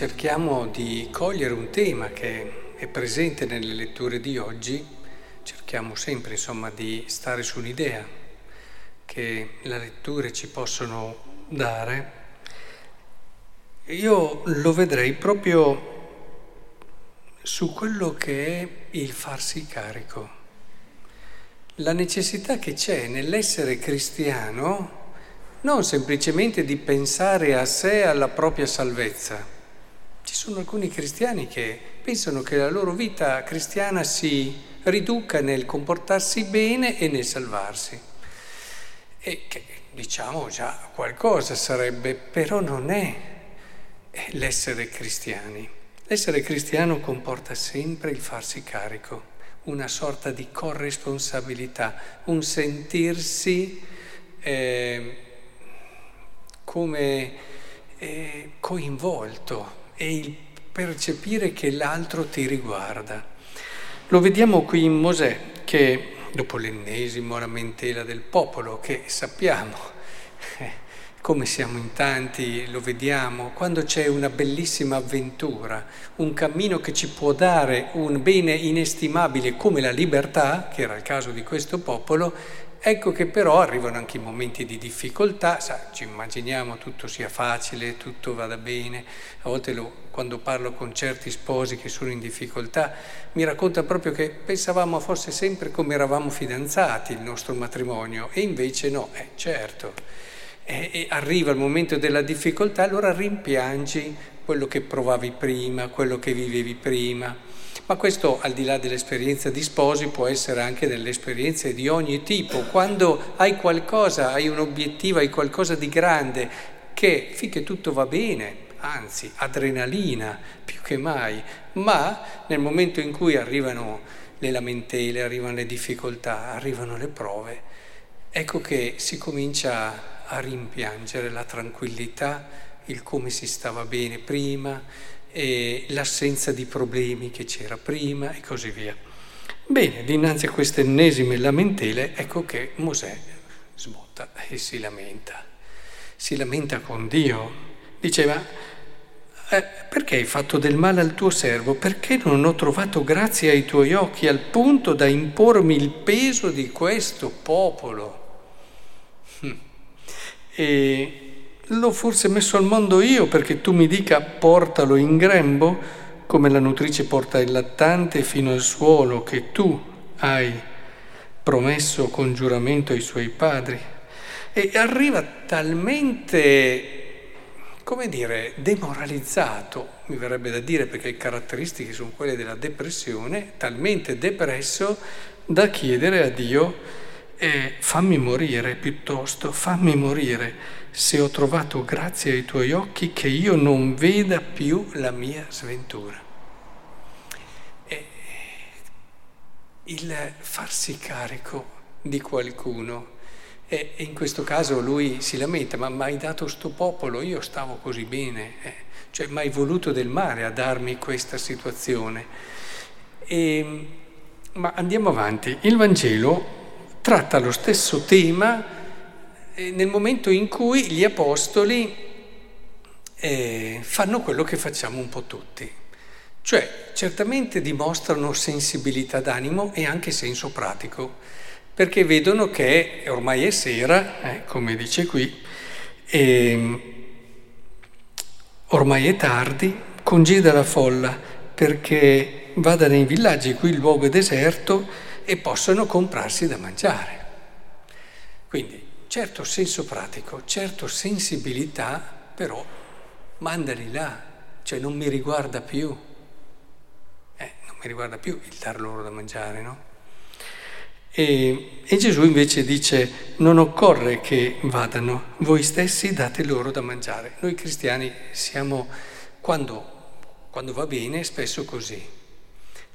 Cerchiamo di cogliere un tema che è presente nelle letture di oggi, cerchiamo sempre insomma di stare su un'idea che le letture ci possono dare, io lo vedrei proprio su quello che è il farsi carico, la necessità che c'è nell'essere cristiano non semplicemente di pensare a sé, alla propria salvezza. Ci sono alcuni cristiani che pensano che la loro vita cristiana si riduca nel comportarsi bene e nel salvarsi. E che diciamo già qualcosa sarebbe, però non è l'essere cristiani. L'essere cristiano comporta sempre il farsi carico, una sorta di corresponsabilità, un sentirsi... Eh, come eh, coinvolto e il percepire che l'altro ti riguarda. Lo vediamo qui in Mosè che dopo l'ennesimo lamentela del popolo che sappiamo come siamo in tanti, lo vediamo, quando c'è una bellissima avventura, un cammino che ci può dare un bene inestimabile come la libertà, che era il caso di questo popolo, Ecco che però arrivano anche i momenti di difficoltà, sa, ci immaginiamo tutto sia facile, tutto vada bene, a volte lo, quando parlo con certi sposi che sono in difficoltà mi raccontano proprio che pensavamo fosse sempre come eravamo fidanzati il nostro matrimonio e invece no, eh, certo, e, e arriva il momento della difficoltà, allora rimpiangi quello che provavi prima, quello che vivevi prima. Ma questo al di là dell'esperienza di sposi può essere anche delle esperienze di ogni tipo. Quando hai qualcosa, hai un obiettivo, hai qualcosa di grande che finché tutto va bene, anzi adrenalina più che mai, ma nel momento in cui arrivano le lamentele, arrivano le difficoltà, arrivano le prove, ecco che si comincia a rimpiangere la tranquillità, il come si stava bene prima, l'assenza di problemi che c'era prima e così via. Bene, dinanzi a queste ennesime lamentele, ecco che Mosè sbotta e si lamenta. Si lamenta con Dio. Diceva, eh, perché hai fatto del male al tuo servo? Perché non ho trovato grazia ai tuoi occhi al punto da impormi il peso di questo popolo? Hm. E L'ho forse messo al mondo io perché tu mi dica portalo in grembo, come la nutrice porta il lattante fino al suolo che tu hai promesso con giuramento ai suoi padri. E arriva talmente, come dire, demoralizzato, mi verrebbe da dire perché le caratteristiche sono quelle della depressione, talmente depresso da chiedere a Dio eh, fammi morire piuttosto, fammi morire se ho trovato grazia ai tuoi occhi che io non veda più la mia sventura. E il farsi carico di qualcuno, e in questo caso lui si lamenta, ma mi dato sto popolo, io stavo così bene, eh? cioè mi voluto del male a darmi questa situazione. E, ma andiamo avanti, il Vangelo tratta lo stesso tema nel momento in cui gli apostoli eh, fanno quello che facciamo un po' tutti, cioè certamente dimostrano sensibilità d'animo e anche senso pratico, perché vedono che ormai è sera, eh, come dice qui, e ormai è tardi, congeda la folla perché vada nei villaggi, qui il luogo è deserto, e possano comprarsi da mangiare. Quindi certo senso pratico, certo sensibilità, però mandali là, cioè non mi riguarda più, eh, non mi riguarda più il dar loro da mangiare, no? E, e, Gesù invece dice non occorre che vadano, voi stessi date loro da mangiare. Noi cristiani siamo, quando, quando va bene, spesso così.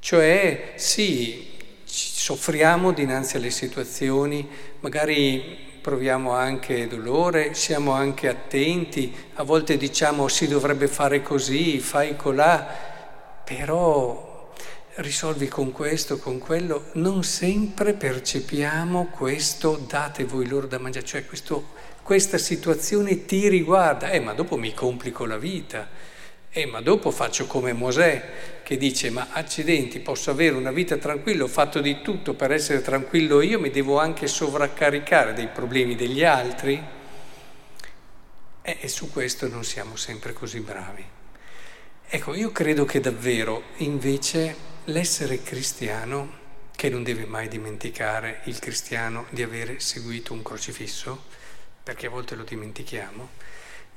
Cioè sì, soffriamo dinanzi alle situazioni, magari proviamo anche dolore, siamo anche attenti, a volte diciamo si dovrebbe fare così, fai colà, però risolvi con questo, con quello, non sempre percepiamo questo date voi loro da mangiare, cioè questo, questa situazione ti riguarda, eh ma dopo mi complico la vita, Eh, ma dopo faccio come Mosè che dice, ma accidenti, posso avere una vita tranquilla, ho fatto di tutto per essere tranquillo io, mi devo anche sovraccaricare dei problemi degli altri? Eh, e su questo non siamo sempre così bravi. Ecco, io credo che davvero invece l'essere cristiano, che non deve mai dimenticare il cristiano di avere seguito un crocifisso, perché a volte lo dimentichiamo,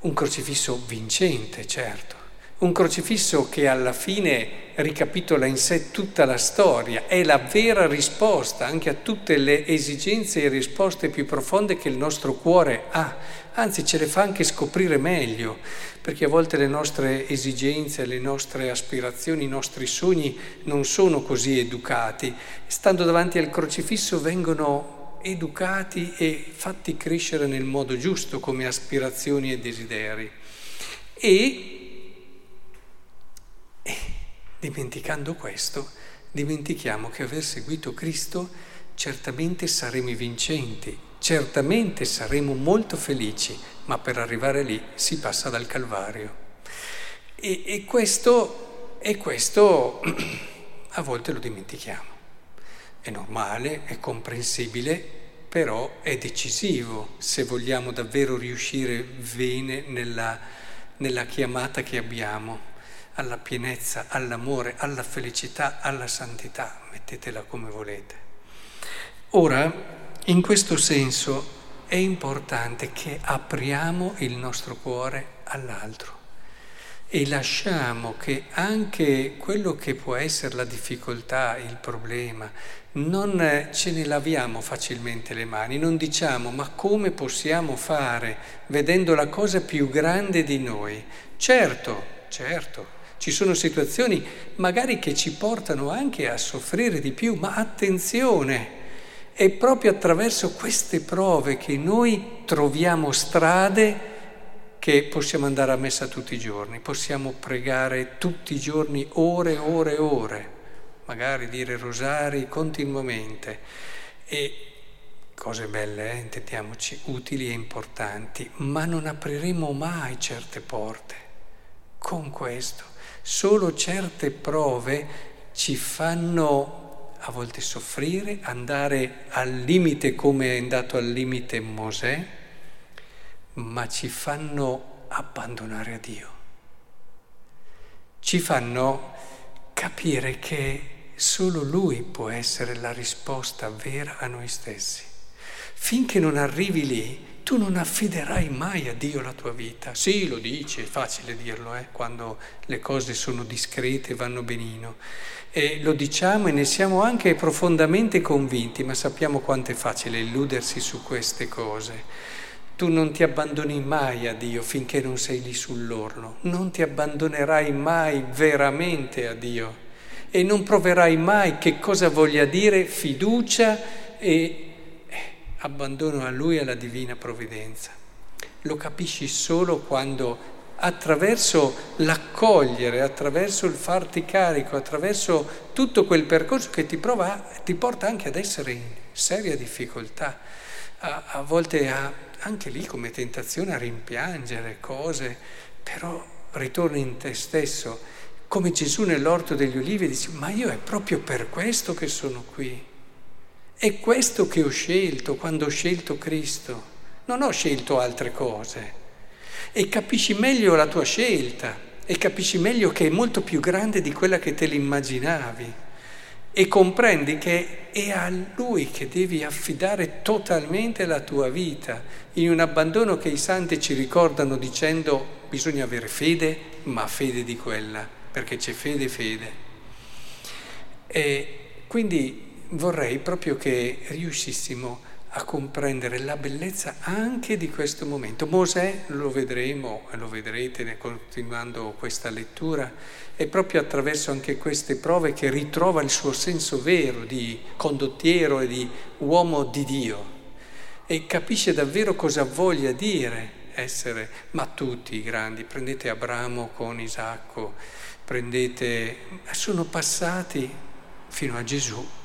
un crocifisso vincente, certo, un crocifisso che alla fine ricapitola in sé tutta la storia, è la vera risposta anche a tutte le esigenze e risposte più profonde che il nostro cuore ha, anzi ce le fa anche scoprire meglio, perché a volte le nostre esigenze, le nostre aspirazioni, i nostri sogni non sono così educati. Stando davanti al crocifisso vengono educati e fatti crescere nel modo giusto come aspirazioni e desideri. E dimenticando questo, dimentichiamo che aver seguito Cristo certamente saremo i vincenti, certamente saremo molto felici, ma per arrivare lì si passa dal Calvario. E, e questo, e questo a volte lo dimentichiamo. È normale, è comprensibile, però è decisivo se vogliamo davvero riuscire bene nella, nella chiamata che abbiamo alla pienezza, all'amore, alla felicità, alla santità, mettetela come volete. Ora, in questo senso è importante che apriamo il nostro cuore all'altro e lasciamo che anche quello che può essere la difficoltà, il problema, non ce ne laviamo facilmente le mani, non diciamo ma come possiamo fare vedendo la cosa più grande di noi. Certo, certo, ci sono situazioni magari che ci portano anche a soffrire di più, ma attenzione, è proprio attraverso queste prove che noi troviamo strade che possiamo andare a messa tutti i giorni, possiamo pregare tutti i giorni ore, ore, ore, magari dire rosari continuamente e cose belle, eh, intendiamoci, utili e importanti, ma non apriremo mai certe porte con questo. Solo certe prove ci fanno a volte soffrire, andare al limite come è andato al limite Mosè, ma ci fanno abbandonare a Dio. Ci fanno capire che solo Lui può essere la risposta vera a noi stessi. Finché non arrivi lì, tu non affiderai mai a Dio la tua vita. Sì, lo dici, è facile dirlo, eh, quando le cose sono discrete e vanno benino. E lo diciamo e ne siamo anche profondamente convinti, ma sappiamo quanto è facile illudersi su queste cose. Tu non ti abbandoni mai a Dio finché non sei lì sull'orlo, non ti abbandonerai mai veramente a Dio e non proverai mai che cosa voglia dire fiducia e abbandono a Lui e alla divina provvidenza. Lo capisci solo quando attraverso l'accogliere, attraverso il farti carico, attraverso tutto quel percorso che ti, prova, ti porta anche ad essere in seria difficoltà, a, a volte a, anche lì come tentazione a rimpiangere cose, però ritorni in te stesso, come Gesù nell'orto degli ulivi dice, ma io è proprio per questo che sono qui. È questo che ho scelto quando ho scelto Cristo. Non ho scelto altre cose. E capisci meglio la tua scelta e capisci meglio che è molto più grande di quella che te l'immaginavi. E comprendi che è a Lui che devi affidare totalmente la tua vita, in un abbandono che i santi ci ricordano dicendo bisogna avere fede, ma fede di quella, perché c'è fede, fede. E quindi vorrei proprio che riuscissimo a comprendere la bellezza anche di questo momento. Mosè, lo vedremo e lo vedrete continuando questa lettura, è proprio attraverso anche queste prove che ritrova il suo senso vero di condottiero e di uomo di Dio. E capisce davvero cosa voglia dire essere, ma tutti i grandi, prendete Abramo con Isacco, prendete, sono passati fino a Gesù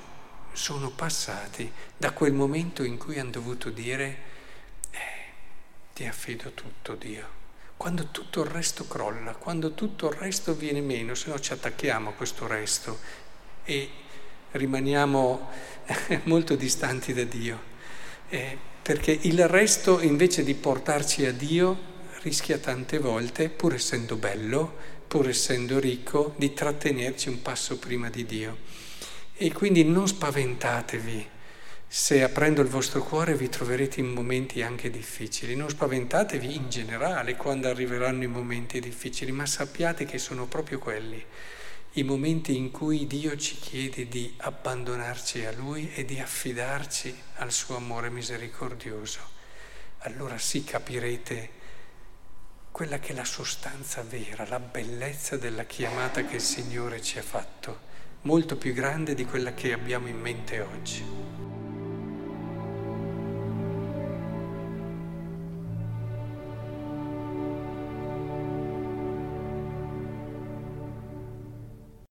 sono passati da quel momento in cui hanno dovuto dire, eh, ti affido tutto Dio, quando tutto il resto crolla, quando tutto il resto viene meno, se no ci attacchiamo a questo resto e rimaniamo molto distanti da Dio. Eh, perché il resto invece di portarci a Dio rischia tante volte, pur essendo bello, pur essendo ricco, di trattenerci un passo prima di Dio. E quindi non spaventatevi se aprendo il vostro cuore vi troverete in momenti anche difficili. Non spaventatevi in generale quando arriveranno i momenti difficili, ma sappiate che sono proprio quelli, i momenti in cui Dio ci chiede di abbandonarci a Lui e di affidarci al suo amore misericordioso. Allora sì capirete quella che è la sostanza vera, la bellezza della chiamata che il Signore ci ha fatto, molto più grande di quella che abbiamo in mente oggi.